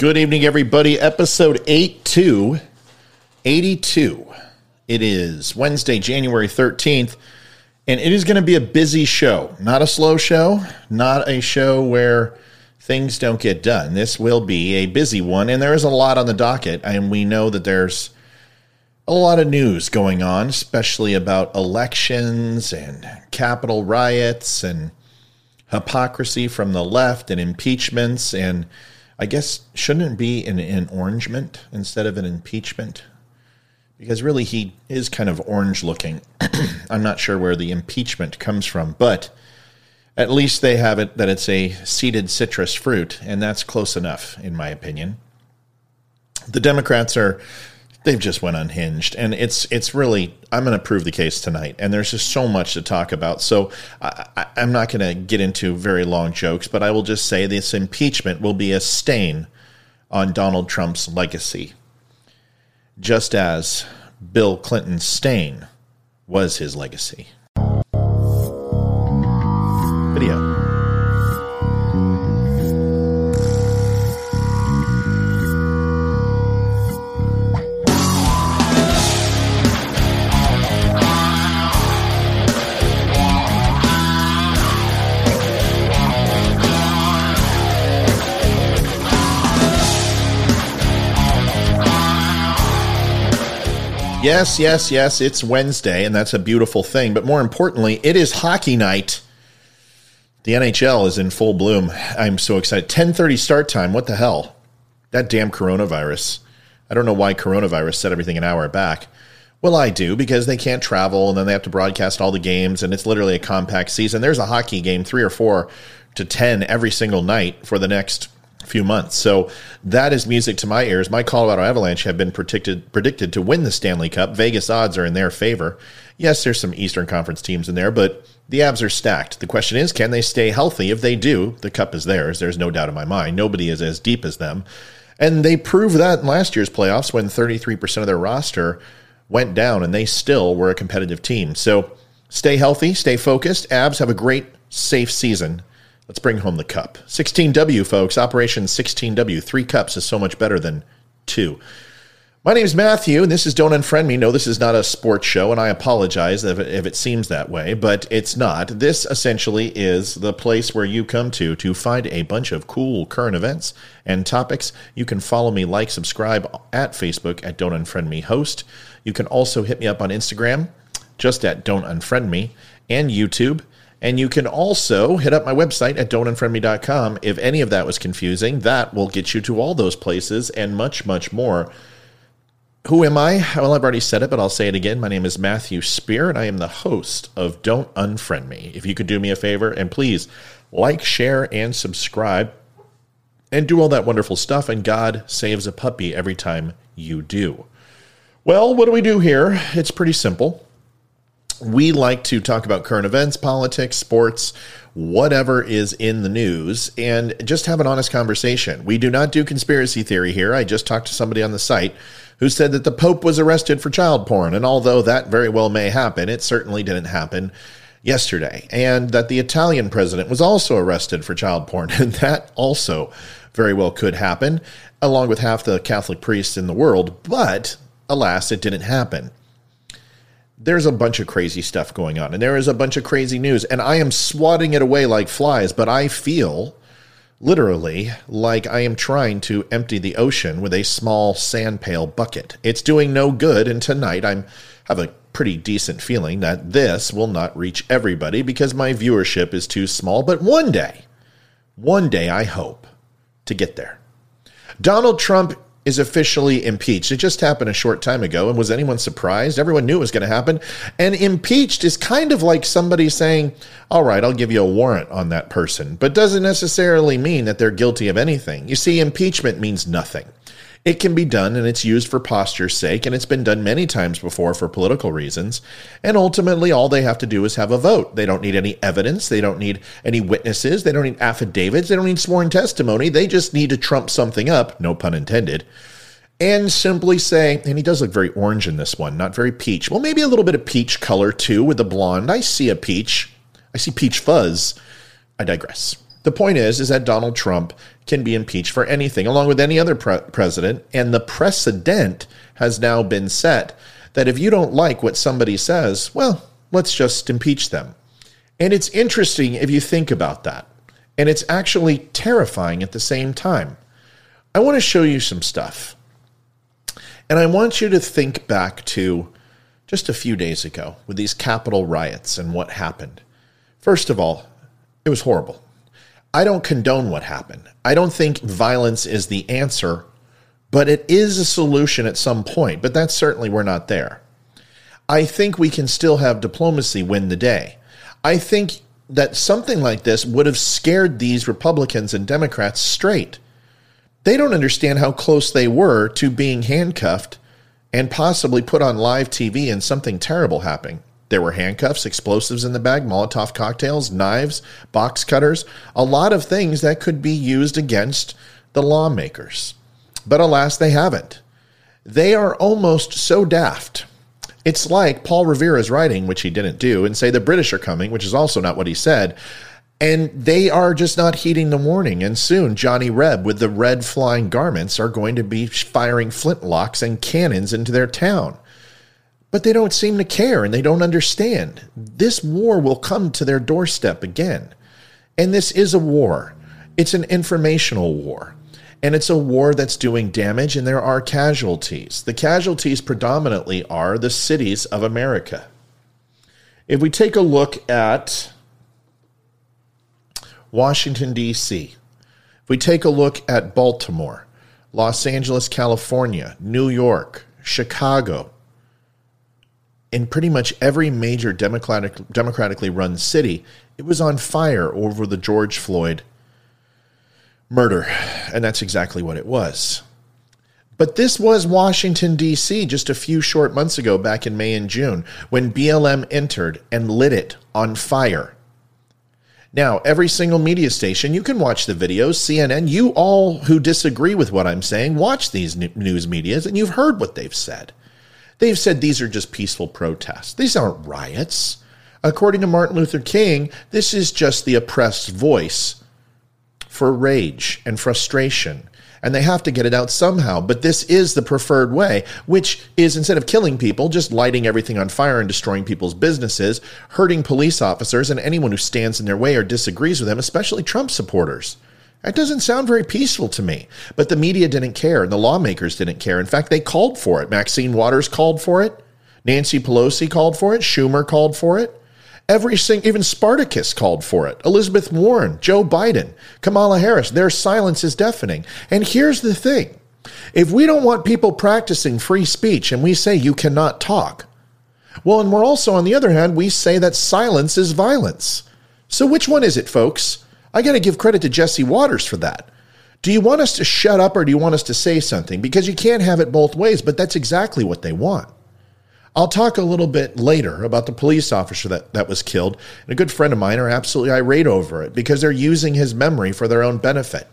Good evening, everybody. Episode 82. 82. It is Wednesday, January 13th, and it is going to be a busy show. Not a slow show, not a show where things don't get done. This will be a busy one, and there is a lot on the docket, and we know that there's a lot of news going on, especially about elections and Capitol riots and hypocrisy from the left and impeachments and I guess shouldn't it be an, an orangement instead of an impeachment? Because really he is kind of orange looking. I'm not sure where the impeachment comes from, but at least they have it that it's a seeded citrus fruit, and that's close enough, in my opinion. The Democrats are they've just went unhinged. And it's it's really i'm going to prove the case tonight. And there's just so much to talk about. So I, am not going to get into very long jokes but i will just say this impeachment will be a stain on donald trump's legacy. Just as bill clinton's stain was his legacy. Video Yes, yes, yes. It's Wednesday, and that's a beautiful thing. But more importantly, it is hockey night. The NHL is in full bloom. I'm so excited. 10:30 start time. What the hell? That damn coronavirus. I don't know why coronavirus set everything an hour back. Well, I do because they can't travel and then they have to broadcast all the games and it's literally a compact season. There's a hockey game 3 or 4 to 10 every single night for the next few months. So that is music to my ears. My Colorado Avalanche have been predicted predicted to win the Stanley Cup. Vegas odds are in their favor. Yes, there's some Eastern Conference teams in there, but the Avs are stacked. The question is, can they stay healthy? If they do, the cup is theirs. There's no doubt in my mind. Nobody is as deep as them. And they proved that in last year's playoffs when 33% of their roster went down and they still were a competitive team. So stay healthy, stay focused. Avs have a great, safe season Let's bring home the cup. 16W, folks. Operation 16W. Three cups is so much better than two. My name is Matthew, and this is Don't Unfriend Me. No, this is not a sports show, and I apologize if it, if it seems that way, but it's not. This essentially is the place where you come to to find a bunch of cool current events and topics. You can follow me, like, subscribe at Facebook at Don't Unfriend Me Host. You can also hit me up on Instagram, just at Don't Unfriend Me, and YouTube and you can also hit up my website at don'tunfriendme.com. If any of that was confusing, that will get you to all those places and much, much more. Who am I? Well, I've already said it, but I'll say it again. My name is Matthew Spear, and I am the host of Don't Unfriend Me. If you could do me a favor, and please like, share, and subscribe, and do all that wonderful stuff, and God saves a puppy every time you do. Well, what do we do here? It's pretty simple we like to talk about current events, politics, sports, whatever is in the news, and just have an honest conversation. We do not do conspiracy theory here. I just talked to somebody on the site who said that the Pope was arrested for child porn. And although that very well may happen, it certainly didn't happen yesterday. And that the Italian president was also arrested for child porn. And that also very well could happen, along with half the Catholic priests in the world. But alas, it didn't happen there's a bunch of crazy stuff going on and there is a bunch of crazy news and I am swatting it away like flies, but I feel literally like I am trying to empty the ocean with a small sand pail bucket. It's doing no good and tonight I'm have a pretty decent feeling that this will not reach everybody because my viewership is too small, but one day, one day I hope to get there. Donald Trump is officially impeached. It just happened a short time ago. And was anyone surprised? Everyone knew it was going to happen. And impeached is kind of like somebody saying, all right, I'll give you a warrant on that person, but doesn't necessarily mean that they're guilty of anything. You see, impeachment means nothing. It can be done and it's used for posture's sake, and it's been done many times before for political reasons. And ultimately, all they have to do is have a vote. They don't need any evidence, they don't need any witnesses, they don't need affidavits, they don't need sworn testimony. They just need to trump something up, no pun intended, and simply say, and he does look very orange in this one, not very peach. Well, maybe a little bit of peach color too with the blonde. I see a peach. I see peach fuzz. I digress. The point is, is that Donald Trump can be impeached for anything, along with any other pre- president, and the precedent has now been set that if you don't like what somebody says, well, let's just impeach them. And it's interesting if you think about that. And it's actually terrifying at the same time. I want to show you some stuff. And I want you to think back to just a few days ago with these Capitol riots and what happened. First of all, it was horrible. I don't condone what happened. I don't think hmm. violence is the answer, but it is a solution at some point. But that's certainly, we're not there. I think we can still have diplomacy win the day. I think that something like this would have scared these Republicans and Democrats straight. They don't understand how close they were to being handcuffed and possibly put on live TV and something terrible happening. There were handcuffs, explosives in the bag, Molotov cocktails, knives, box cutters, a lot of things that could be used against the lawmakers. But alas, they haven't. They are almost so daft. It's like Paul Revere's writing, which he didn't do, and say the British are coming, which is also not what he said. And they are just not heeding the warning. And soon, Johnny Reb with the red flying garments are going to be firing flintlocks and cannons into their town. But they don't seem to care and they don't understand. This war will come to their doorstep again. And this is a war, it's an informational war. And it's a war that's doing damage, and there are casualties. The casualties predominantly are the cities of America. If we take a look at Washington, D.C., if we take a look at Baltimore, Los Angeles, California, New York, Chicago, in pretty much every major democratic, democratically run city, it was on fire over the George Floyd murder. And that's exactly what it was. But this was Washington, D.C., just a few short months ago, back in May and June, when BLM entered and lit it on fire. Now, every single media station, you can watch the videos, CNN, you all who disagree with what I'm saying, watch these news medias, and you've heard what they've said. They've said these are just peaceful protests. These aren't riots. According to Martin Luther King, this is just the oppressed voice for rage and frustration. And they have to get it out somehow. But this is the preferred way, which is instead of killing people, just lighting everything on fire and destroying people's businesses, hurting police officers and anyone who stands in their way or disagrees with them, especially Trump supporters. That doesn't sound very peaceful to me. But the media didn't care and the lawmakers didn't care. In fact, they called for it. Maxine Waters called for it. Nancy Pelosi called for it. Schumer called for it. Every single, even Spartacus called for it. Elizabeth Warren, Joe Biden, Kamala Harris, their silence is deafening. And here's the thing if we don't want people practicing free speech and we say you cannot talk, well, and we're also, on the other hand, we say that silence is violence. So which one is it, folks? I got to give credit to Jesse Watters for that. Do you want us to shut up or do you want us to say something? Because you can't have it both ways, but that's exactly what they want. I'll talk a little bit later about the police officer that, that was killed. And a good friend of mine are absolutely irate over it because they're using his memory for their own benefit.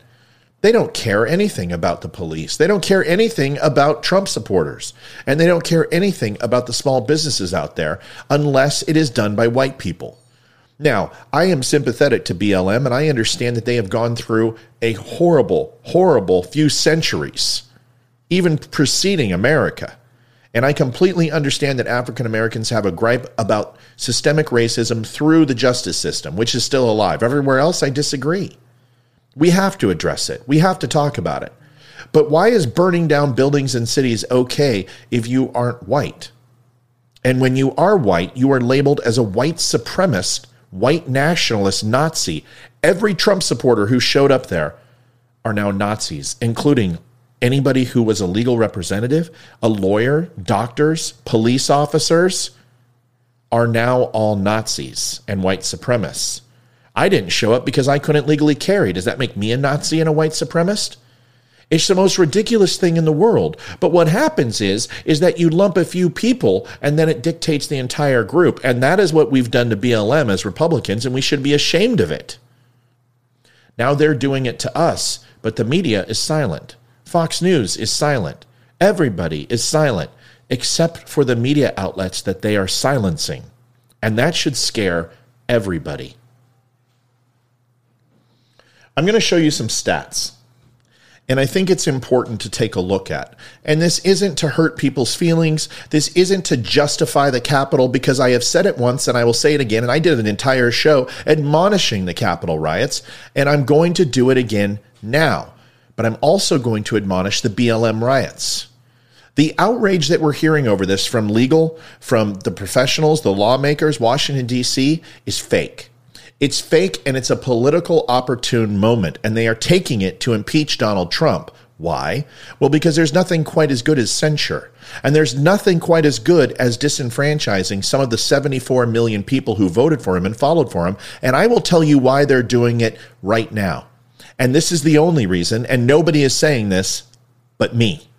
They don't care anything about the police. They don't care anything about Trump supporters. And they don't care anything about the small businesses out there unless it is done by white people. Now, I am sympathetic to BLM and I understand that they have gone through a horrible, horrible few centuries, even preceding America. And I completely understand that African Americans have a gripe about systemic racism through the justice system, which is still alive. Everywhere else, I disagree. We have to address it, we have to talk about it. But why is burning down buildings and cities okay if you aren't white? And when you are white, you are labeled as a white supremacist, white nationalist Nazi. Every Trump supporter who showed up there are now Nazis, including anybody who was a legal representative, a lawyer, doctors, police officers are now all Nazis and white supremacists. I didn't show up because I couldn't legally carry. Does that make me a Nazi and a white supremacist? It's the most ridiculous thing in the world. But what happens is is that you lump a few people and then it dictates the entire group. And that is what we've done to BLM as Republicans and we should be ashamed of it. Now they're doing it to us, but the media is silent. Fox News is silent. Everybody is silent except for the media outlets that they are silencing. And that should scare everybody. I'm going to show you some stats. And I think it's important to take a look at. And this isn't to hurt people's feelings. This isn't to justify the Capitol because I have said it once and I will say it again. And I did an entire show admonishing the Capitol riots. And I'm going to do it again now. But I'm also going to admonish the BLM riots. The outrage that we're hearing over this from legal, from the professionals, the lawmakers, Washington, D.C., is fake. It's fake and it's a political opportune moment, and they are taking it to impeach Donald Trump. Why? Well, because there's nothing quite as good as censure. And there's nothing quite as good as disenfranchising some of the 74 million people who voted for him and followed for him. And I will tell you why they're doing it right now. And this is the only reason, and nobody is saying this but me.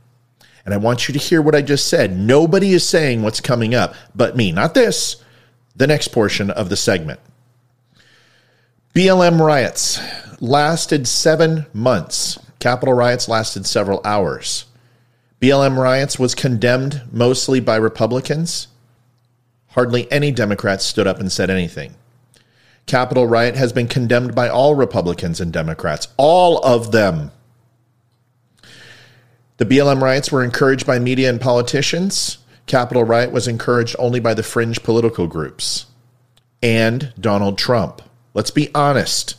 And I want you to hear what I just said. Nobody is saying what's coming up but me, not this, the next portion of the segment. BLM riots lasted seven months. Capitol riots lasted several hours. BLM riots was condemned mostly by Republicans. Hardly any Democrats stood up and said anything. Capitol riot has been condemned by all Republicans and Democrats, all of them. The BLM riots were encouraged by media and politicians. Capitol riot was encouraged only by the fringe political groups and Donald Trump. Let's be honest.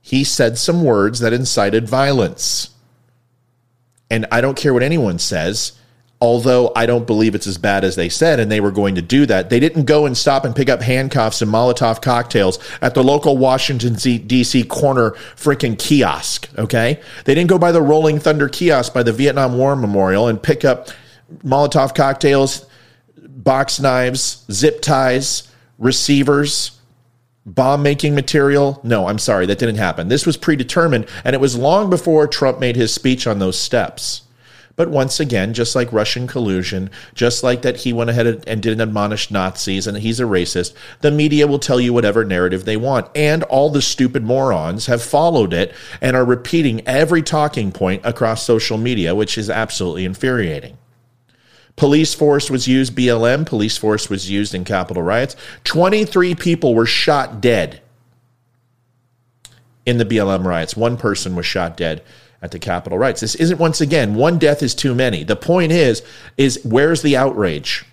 He said some words that incited violence. And I don't care what anyone says, although I don't believe it's as bad as they said, and they were going to do that. They didn't go and stop and pick up handcuffs and Molotov cocktails at the local Washington, D.C. corner freaking kiosk, okay? They didn't go by the Rolling Thunder kiosk by the Vietnam War Memorial and pick up Molotov cocktails, box knives, zip ties, receivers bomb making material. No, I'm sorry, that didn't happen. This was predetermined, and it was long before Trump made his speech on those steps. But once again, just like Russian collusion, just like that he went ahead and didn't admonish Nazis and he's a racist, the media will tell you whatever narrative they want. And all the stupid morons have followed it and are repeating every talking point across social media, which is absolutely infuriating. Police force was used, BLM, police force was used in Capitol riots. 23 people were shot dead in the BLM riots. One person was shot dead at the Capitol riots. This isn't once again, one death is too many. The point is, is where's the outrage?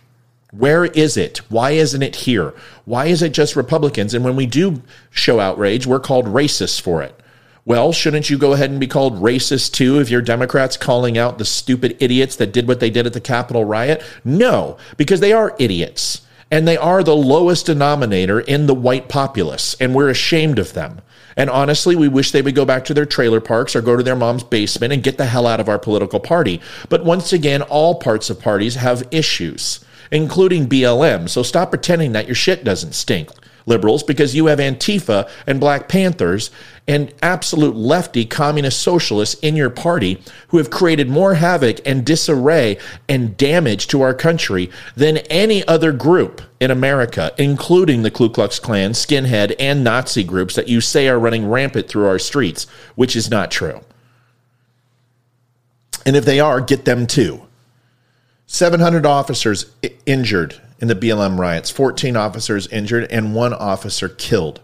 Where is it? Why isn't it here? Why is it just Republicans? And when we do show outrage, we're called racists for it. Well, shouldn't you go ahead and be called racist too if you're Democrats calling out the stupid idiots that did what they did at the Capitol riot? No, because they are idiots. And they are the lowest denominator in the white populace, and we're ashamed of them. And honestly, we wish they would go back to their trailer parks or go to their mom's basement and get the hell out of our political party. But once again, all parts of parties have issues, including BLM. So stop pretending that your shit doesn't stink liberals because you have Antifa and Black Panthers and absolute lefty communist socialists in your party who have created more havoc and disarray and damage to our country than any other group in America, including the Ku Klux Klan, skinhead, and Nazi groups that you say are running rampant through our streets, which is not true. And if they are, get them too. 700 officers injured in the BLM riots, 14 officers injured and one officer killed.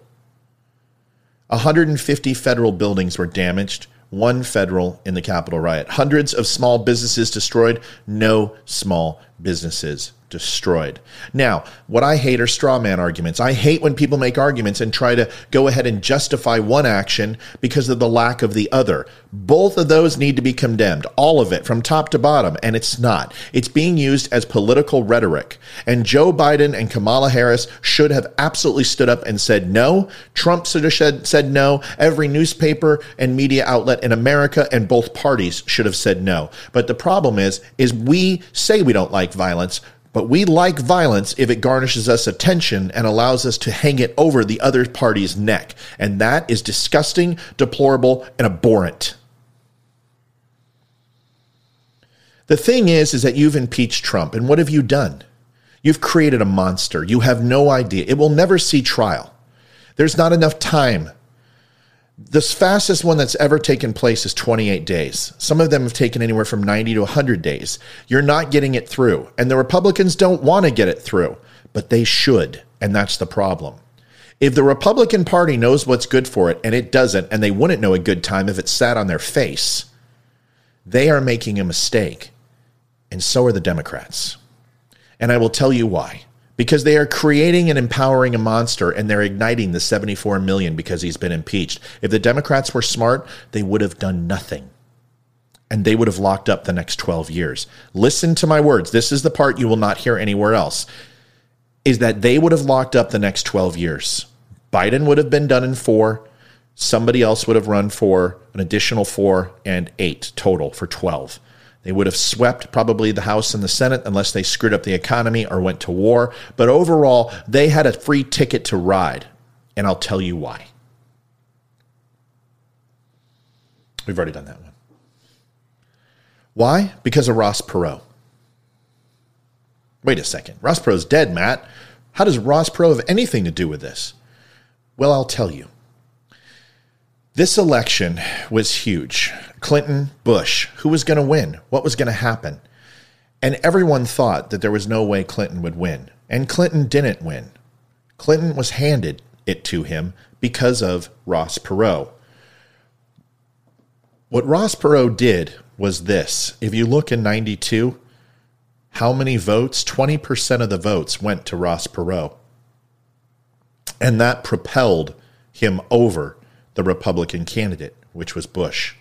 150 federal buildings were damaged, one federal in the Capitol riot. Hundreds of small businesses destroyed, no small businesses destroyed. Now, what I hate are straw man arguments. I hate when people make arguments and try to go ahead and justify one action because of the lack of the other. Both of those need to be condemned, all of it from top to bottom, and it's not. It's being used as political rhetoric. And Joe Biden and Kamala Harris should have absolutely stood up and said no. Trump should have said, said no. Every newspaper and media outlet in America and both parties should have said no. But the problem is is we say we don't like violence but we like violence if it garnishes us attention and allows us to hang it over the other party's neck. And that is disgusting, deplorable, and abhorrent. The thing is, is that you've impeached Trump. And what have you done? You've created a monster. You have no idea. It will never see trial. There's not enough time the fastest one that's ever taken place is 28 days. Some of them have taken anywhere from 90 to 100 days. You're not getting it through. And the Republicans don't want to get it through, but they should. And that's the problem. If the Republican Party knows what's good for it and it doesn't, and they wouldn't know a good time if it sat on their face, they are making a mistake. And so are the Democrats. And I will tell you why. Because they are creating and empowering a monster and they're igniting the 74 million because he's been impeached. If the Democrats were smart, they would have done nothing. And they would have locked up the next 12 years. Listen to my words. This is the part you will not hear anywhere else. Is that they would have locked up the next 12 years. Biden would have been done in four. Somebody else would have run for an additional four and eight total for 12. They would have swept probably the House and the Senate unless they screwed up the economy or went to war. But overall, they had a free ticket to ride. And I'll tell you why. We've already done that one. Why? Because of Ross Perot. Wait a second. Ross Perot's dead, Matt. How does Ross Perot have anything to do with this? Well, I'll tell you. This election was huge. Clinton, Bush, who was going to win? What was going to happen? And everyone thought that there was no way Clinton would win. And Clinton didn't win. Clinton was handed it to him because of Ross Perot. What Ross Perot did was this. If you look in 92, how many votes? 20% of the votes went to Ross Perot. And that propelled him over the Republican candidate, which was Bush.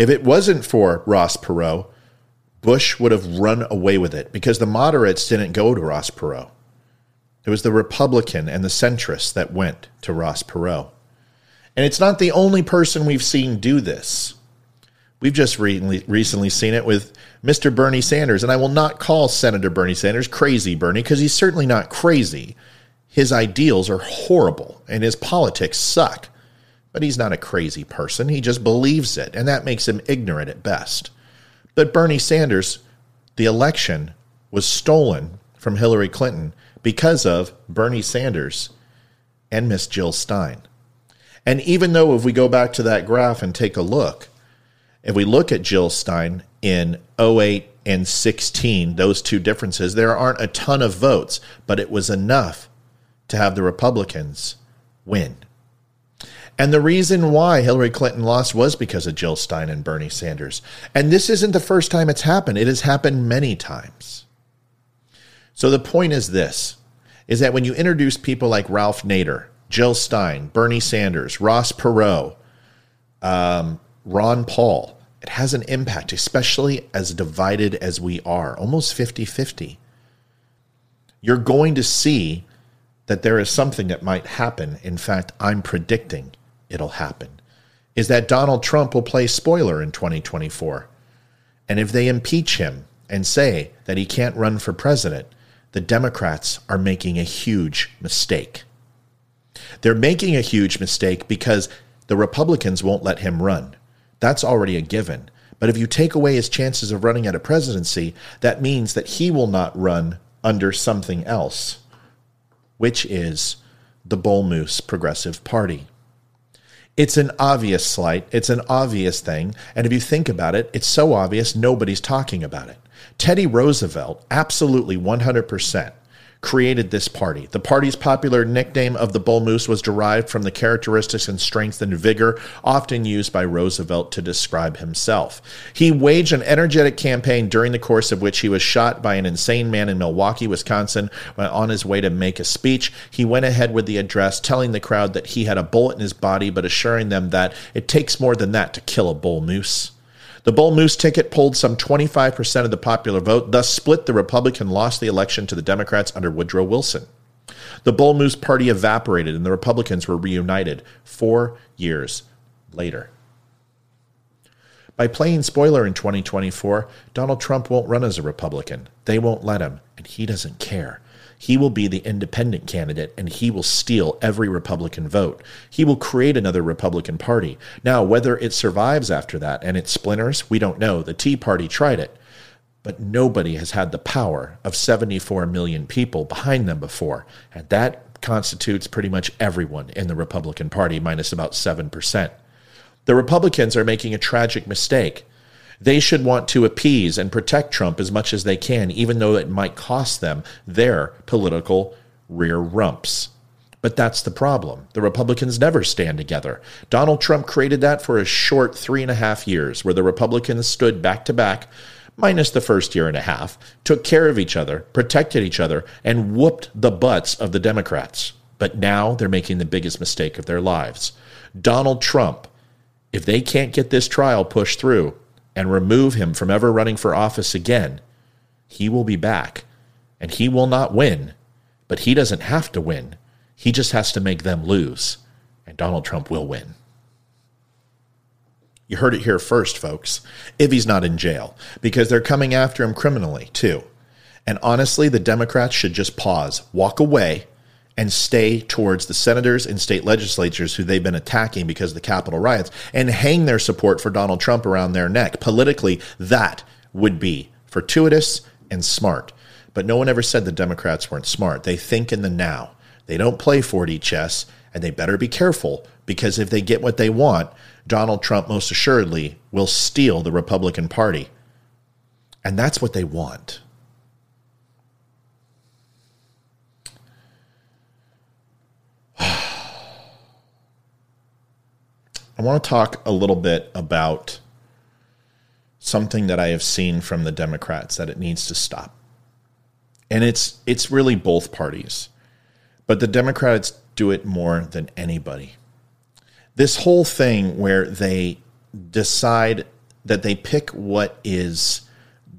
If it wasn't for Ross Perot, Bush would have run away with it because the moderates didn't go to Ross Perot. It was the Republican and the centrists that went to Ross Perot. And it's not the only person we've seen do this. We've just re- recently seen it with Mr. Bernie Sanders. And I will not call Senator Bernie Sanders crazy Bernie because he's certainly not crazy. His ideals are horrible and his politics suck. But he's not a crazy person. He just believes it, and that makes him ignorant at best. But Bernie Sanders, the election was stolen from Hillary Clinton because of Bernie Sanders and Miss Jill Stein. And even though, if we go back to that graph and take a look, if we look at Jill Stein in 08 and 16, those two differences, there aren't a ton of votes, but it was enough to have the Republicans win. And the reason why Hillary Clinton lost was because of Jill Stein and Bernie Sanders. And this isn't the first time it's happened. It has happened many times. So the point is this is that when you introduce people like Ralph Nader, Jill Stein, Bernie Sanders, Ross Perot, um, Ron Paul, it has an impact, especially as divided as we are, almost 50 50. You're going to see that there is something that might happen. In fact, I'm predicting it'll happen is that Donald Trump will play spoiler in 2024. And if they impeach him and say that he can't run for president, the Democrats are making a huge mistake. They're making a huge mistake because the Republicans won't let him run. That's already a given. But if you take away his chances of running at a presidency, that means that he will not run under something else, which is the Bull Moose Progressive Party. It's an obvious slight. It's an obvious thing. And if you think about it, it's so obvious nobody's talking about it. Teddy Roosevelt, absolutely 100%, created this party. The party's popular nickname of the bull moose was derived from the characteristics and strength and vigor often used by Roosevelt to describe himself. He waged an energetic campaign during the course of which he was shot by an insane man in Milwaukee, Wisconsin, on his way to make a speech. He went ahead with the address, telling the crowd that he had a bullet in his body, but assuring them that it takes more than that to kill a bull moose. The Bull Moose ticket polled some 25% of the popular vote, thus split the Republican lost the election to the Democrats under Woodrow Wilson. The Bull Moose party evaporated and the Republicans were reunited four years later. By playing spoiler in 2024, Donald Trump won't run as a Republican. They won't let him, and he doesn't care. He will be the independent candidate and he will steal every Republican vote. He will create another Republican Party. Now, whether it survives after that and it splinters, we don't know. The Tea Party tried it. But nobody has had the power of 74 million people behind them before. And that constitutes pretty much everyone in the Republican Party, minus about 7%. The Republicans are making a tragic mistake. They should want to appease and protect Trump as much as they can, even though it might cost them their political rear rumps. But that's the problem. The Republicans never stand together. Donald Trump created that for a short three and a half years, where the Republicans stood back to back, minus the first year and a half, took care of each other, protected each other, and whooped the butts of the Democrats. But now they're making the biggest mistake of their lives. Donald Trump, if they can't get this trial pushed through and remove him from ever running for office again, he will be back. And he will not win, but he doesn't have to win he just has to make them lose, and Donald Trump will win. You heard it here first, folks, if he's not in jail, because they're coming after him criminally, too. And honestly, the Democrats should just pause, walk away, and stay towards the senators and state legislatures who they've been attacking because of the Capitol riots and hang their support for Donald Trump around their neck. Politically, that would be fortuitous and smart. But no one ever said the Democrats weren't smart. They think in the now. They don't play 4D chess, and they better be careful because if they get what they want, Donald Trump most assuredly will steal the Republican Party. And that's what they want. Want to talk a little bit about something that I have seen from the Democrats that it needs to stop. And it's it's really both parties. But the Democrats do it more than anybody. This whole thing where they decide that they pick what is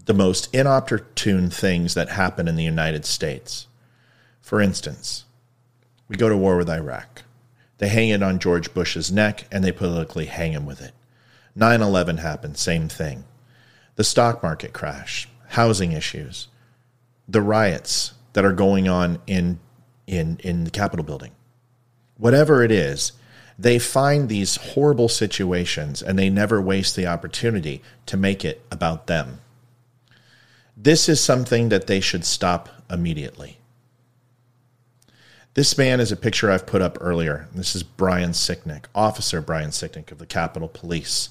the most inopportune things that happen in the United States. For instance, we go to war with Iraq. They hang it on George Bush's neck and they politically hang him with it. 9 11 happened, same thing. The stock market crash, housing issues, the riots that are going on in in, in the Capitol building. Whatever it is, they find these horrible situations and they never waste the opportunity to make it about them. This is something that they should stop immediately. This man is a picture I've put up earlier. This is Brian Sicknick, Officer Brian Sicknick of the Capitol Police.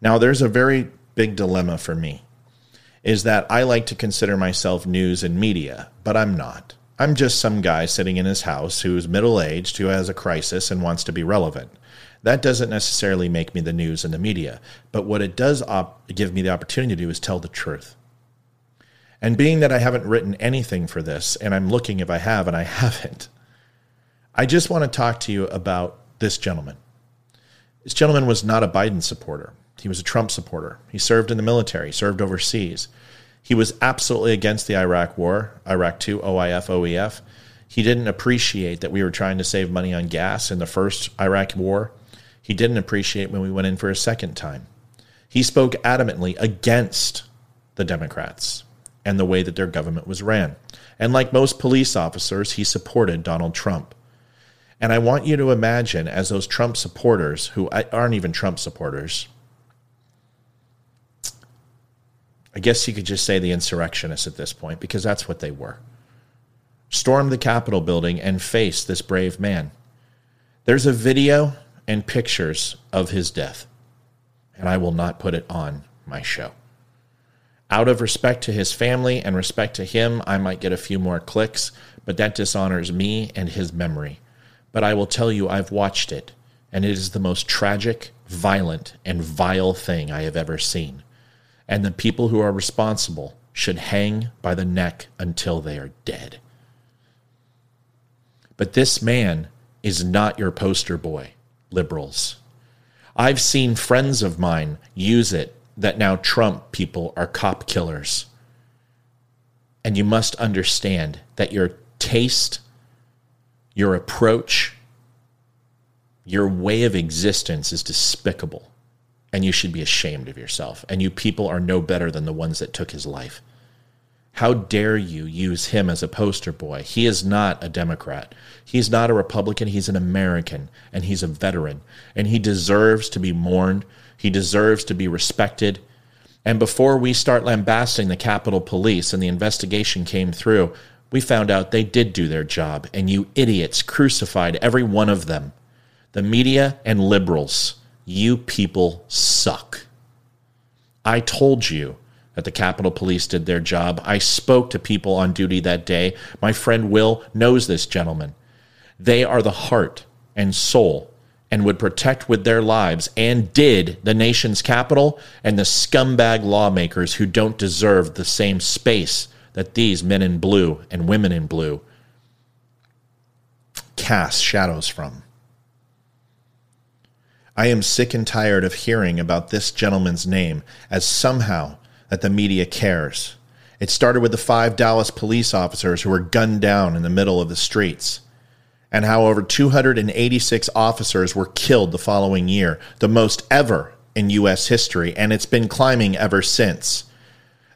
Now, there's a very big dilemma for me is that I like to consider myself news and media, but I'm not. I'm just some guy sitting in his house who's middle aged, who has a crisis and wants to be relevant. That doesn't necessarily make me the news and the media, but what it does op- give me the opportunity to do is tell the truth. And being that I haven't written anything for this, and I'm looking if I have, and I haven't, I just want to talk to you about this gentleman. This gentleman was not a Biden supporter. He was a Trump supporter. He served in the military, served overseas. He was absolutely against the Iraq war, Iraq 2, OIF, OEF. He didn't appreciate that we were trying to save money on gas in the first Iraq war. He didn't appreciate when we went in for a second time. He spoke adamantly against the Democrats and the way that their government was ran. And like most police officers, he supported Donald Trump. And I want you to imagine, as those Trump supporters, who aren't even Trump supporters, I guess you could just say the insurrectionists at this point, because that's what they were. Stormed the Capitol building and faced this brave man. There's a video and pictures of his death, and I will not put it on my show. Out of respect to his family and respect to him, I might get a few more clicks, but that dishonors me and his memory. But I will tell you, I've watched it, and it is the most tragic, violent, and vile thing I have ever seen and the people who are responsible should hang by the neck until they are dead. But this man is not your poster boy, liberals. I've seen friends of mine use it that now Trump people are cop killers. And you must understand that your taste, your approach, your way of existence is despicable and you should be ashamed of yourself. And you people are no better than the ones that took his life. How dare you use him as a poster boy? He is not a Democrat. He's not a Republican. He's an American, and he's a veteran, and he deserves to be mourned. He deserves to be respected. And before we start lambasting the Capitol Police and the investigation came through, we found out they did do their job, and you idiots crucified every one of them. The media and liberals you people suck. I told you that the Capitol Police did their job. I spoke to people on duty that day. My friend Will knows this gentleman. They are the heart and soul and would protect with their lives and did the nation's capital and the scumbag lawmakers who don't deserve the same space that these men in blue and women in blue cast shadows from. I am sick and tired of hearing about this gentleman's name as somehow that the media cares. It started with the five Dallas police officers who were gunned down in the middle of the streets, and how over 286 officers were killed the following year, the most ever in U.S. history, and it's been climbing ever since.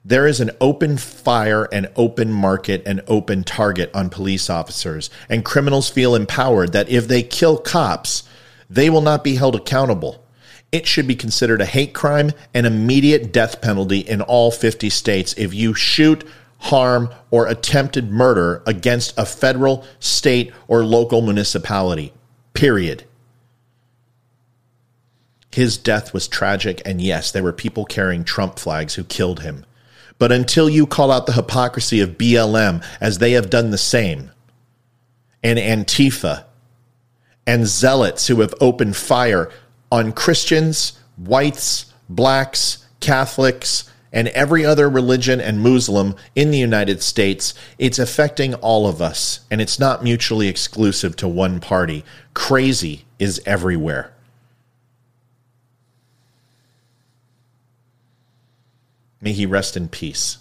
There is an open fire an open market an open target on police officers, and criminals feel empowered that if they kill cops, they will not be held accountable. It should be considered a hate crime and immediate death penalty in all 50 states if you shoot, harm, or attempted murder against a federal, state, or local municipality. Period. His death was tragic, and yes, there were people carrying Trump flags who killed him. But until you call out the hypocrisy of BLM, as they have done the same, and Antifa, and zealots who have opened fire on Christians, whites, blacks, Catholics, and every other religion and Muslim in the United States, it's affecting all of us, and it's not mutually exclusive to one party. Crazy is everywhere. May he rest in peace.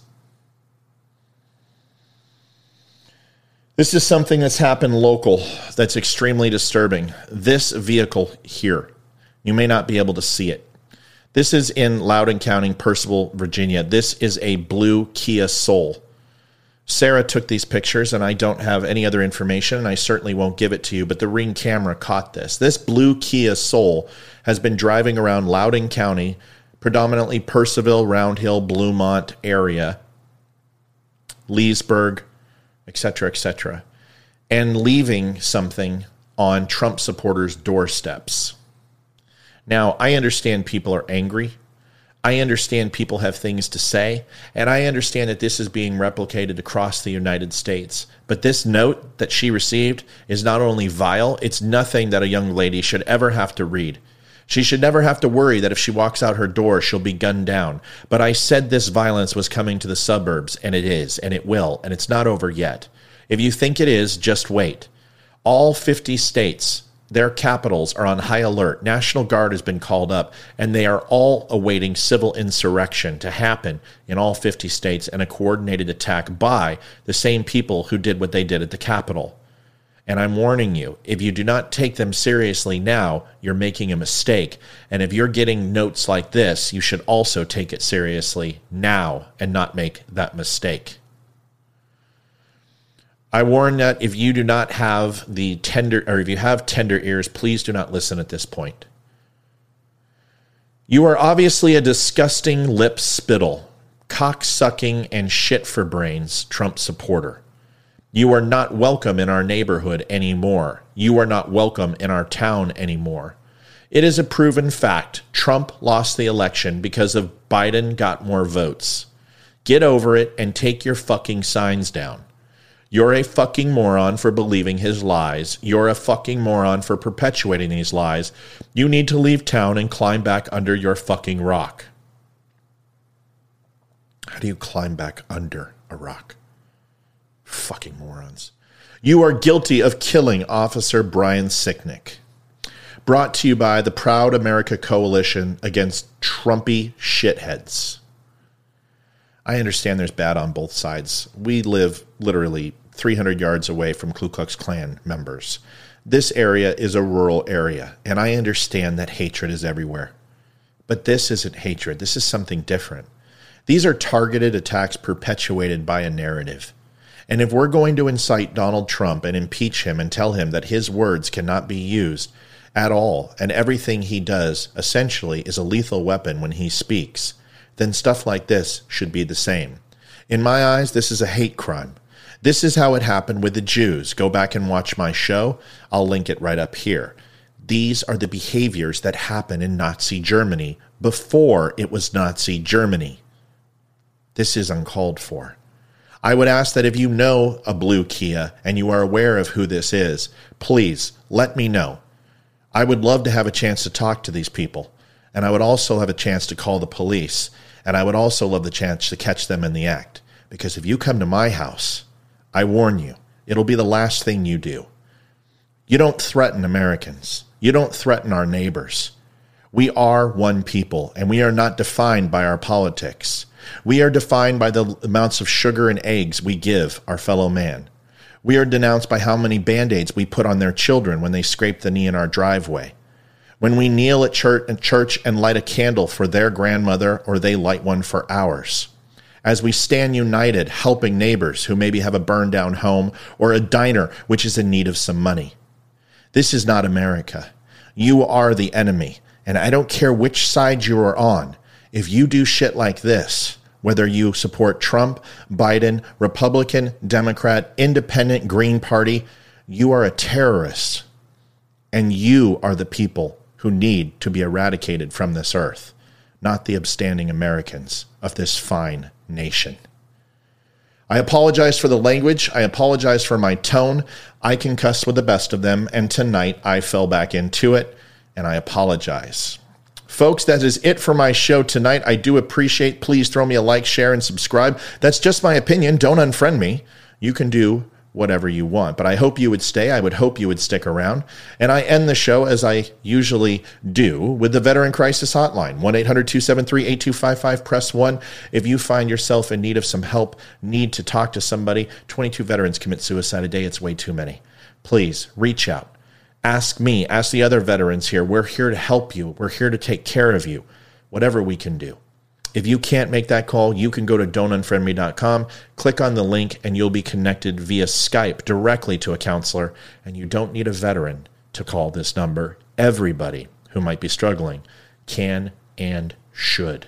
This is something that's happened local that's extremely disturbing. This vehicle here, you may not be able to see it. This is in Loudoun County, Purcellville, Virginia. This is a blue Kia Soul. Sarah took these pictures, and I don't have any other information, and I certainly won't give it to you, but the ring camera caught this. This blue Kia Soul has been driving around Loudoun County predominantly Purcellville, Round Hill, Bluemont area, Leesburg, etc., etc., and leaving something on Trump supporters' doorsteps. Now, I understand people are angry. I understand people have things to say, and I understand that this is being replicated across the United States. But this note that she received is not only vile, it's nothing that a young lady should ever have to read. She should never have to worry that if she walks out her door, she'll be gunned down. But I said this violence was coming to the suburbs, and it is, and it will, and it's not over yet. If you think it is, just wait. All 50 states, their capitals are on high alert. National Guard has been called up, and they are all awaiting civil insurrection to happen in all 50 states and a coordinated attack by the same people who did what they did at the Capitol. And I'm warning you, if you do not take them seriously now, you're making a mistake. And if you're getting notes like this, you should also take it seriously now and not make that mistake. I warn that if you do not have the tender, or if you have tender ears, please do not listen at this point. You are obviously a disgusting lip spittle, cock sucking, and shit for brains Trump supporter. You are not welcome in our neighborhood anymore. You are not welcome in our town anymore. It is a proven fact. Trump lost the election because of Biden got more votes. Get over it and take your fucking signs down. You're a fucking moron for believing his lies. You're a fucking moron for perpetuating these lies. You need to leave town and climb back under your fucking rock. How do you climb back under a rock? Fucking morons. You are guilty of killing Officer Brian Sicknick. Brought to you by the Proud America Coalition against Trumpy shitheads. I understand there's bad on both sides. We live literally 300 yards away from Ku Klux Klan members. This area is a rural area, and I understand that hatred is everywhere. But this isn't hatred, this is something different. These are targeted attacks perpetuated by a narrative. And if we're going to incite Donald Trump and impeach him and tell him that his words cannot be used at all and everything he does essentially is a lethal weapon when he speaks, then stuff like this should be the same. In my eyes, this is a hate crime. This is how it happened with the Jews. Go back and watch my show. I'll link it right up here. These are the behaviors that happened in Nazi Germany before it was Nazi Germany. This is uncalled for. I would ask that if you know a blue Kia and you are aware of who this is, please let me know. I would love to have a chance to talk to these people. And I would also have a chance to call the police. And I would also love the chance to catch them in the act. Because if you come to my house, I warn you, it'll be the last thing you do. You don't threaten Americans. You don't threaten our neighbors. We are one people, and we are not defined by our politics. We are defined by the amounts of sugar and eggs we give our fellow man. We are denounced by how many band aids we put on their children when they scrape the knee in our driveway. When we kneel at church and light a candle for their grandmother or they light one for ours. As we stand united helping neighbors who maybe have a burned down home or a diner which is in need of some money. This is not America. You are the enemy. And I don't care which side you are on. If you do shit like this, whether you support Trump, Biden, Republican, Democrat, Independent, Green Party, you are a terrorist. And you are the people who need to be eradicated from this earth, not the upstanding Americans of this fine nation. I apologize for the language. I apologize for my tone. I can cuss with the best of them, and tonight I fell back into it, and I apologize. Folks, that is it for my show tonight. I do appreciate. Please throw me a like, share, and subscribe. That's just my opinion. Don't unfriend me. You can do whatever you want. But I hope you would stay. I would hope you would stick around. And I end the show as I usually do with the Veteran Crisis Hotline 1 800 273 8255. Press 1. If you find yourself in need of some help, need to talk to somebody, 22 veterans commit suicide a day. It's way too many. Please reach out. Ask me, ask the other veterans here. We're here to help you. We're here to take care of you, whatever we can do. If you can't make that call, you can go to don'tunfriendme.com, click on the link, and you'll be connected via Skype directly to a counselor. And you don't need a veteran to call this number. Everybody who might be struggling can and should.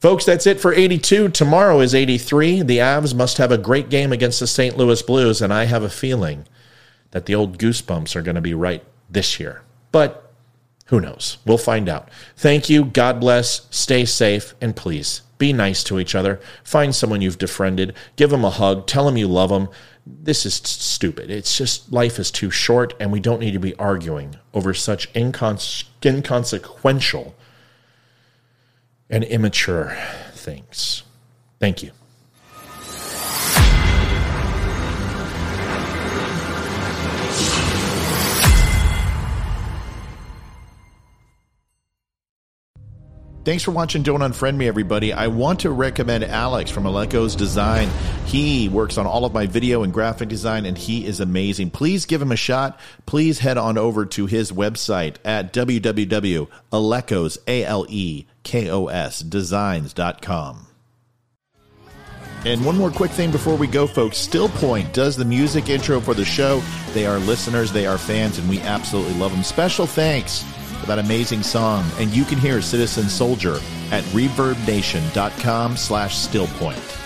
Folks, that's it for 82. Tomorrow is 83. The Avs must have a great game against the St. Louis Blues, and I have a feeling that the old goosebumps are going to be right this year. But who knows? We'll find out. Thank you. God bless. Stay safe. And please be nice to each other. Find someone you've defriended. Give them a hug. Tell them you love them. This is stupid. It's just life is too short, and we don't need to be arguing over such incons- inconsequential and immature things. Thank you. Thanks for watching Don't Unfriend Me, everybody. I want to recommend Alex from Aleko's Design. He works on all of my video and graphic design, and he is amazing. Please give him a shot. Please head on over to his website at www.alekos, A-L-E-K-O-S, designs.com. And one more quick thing before we go, folks. Still Point does the music intro for the show. They are listeners, they are fans, and we absolutely love them. Special thanks that amazing song. And you can hear Citizen Soldier at reverbnation.com slash stillpoint.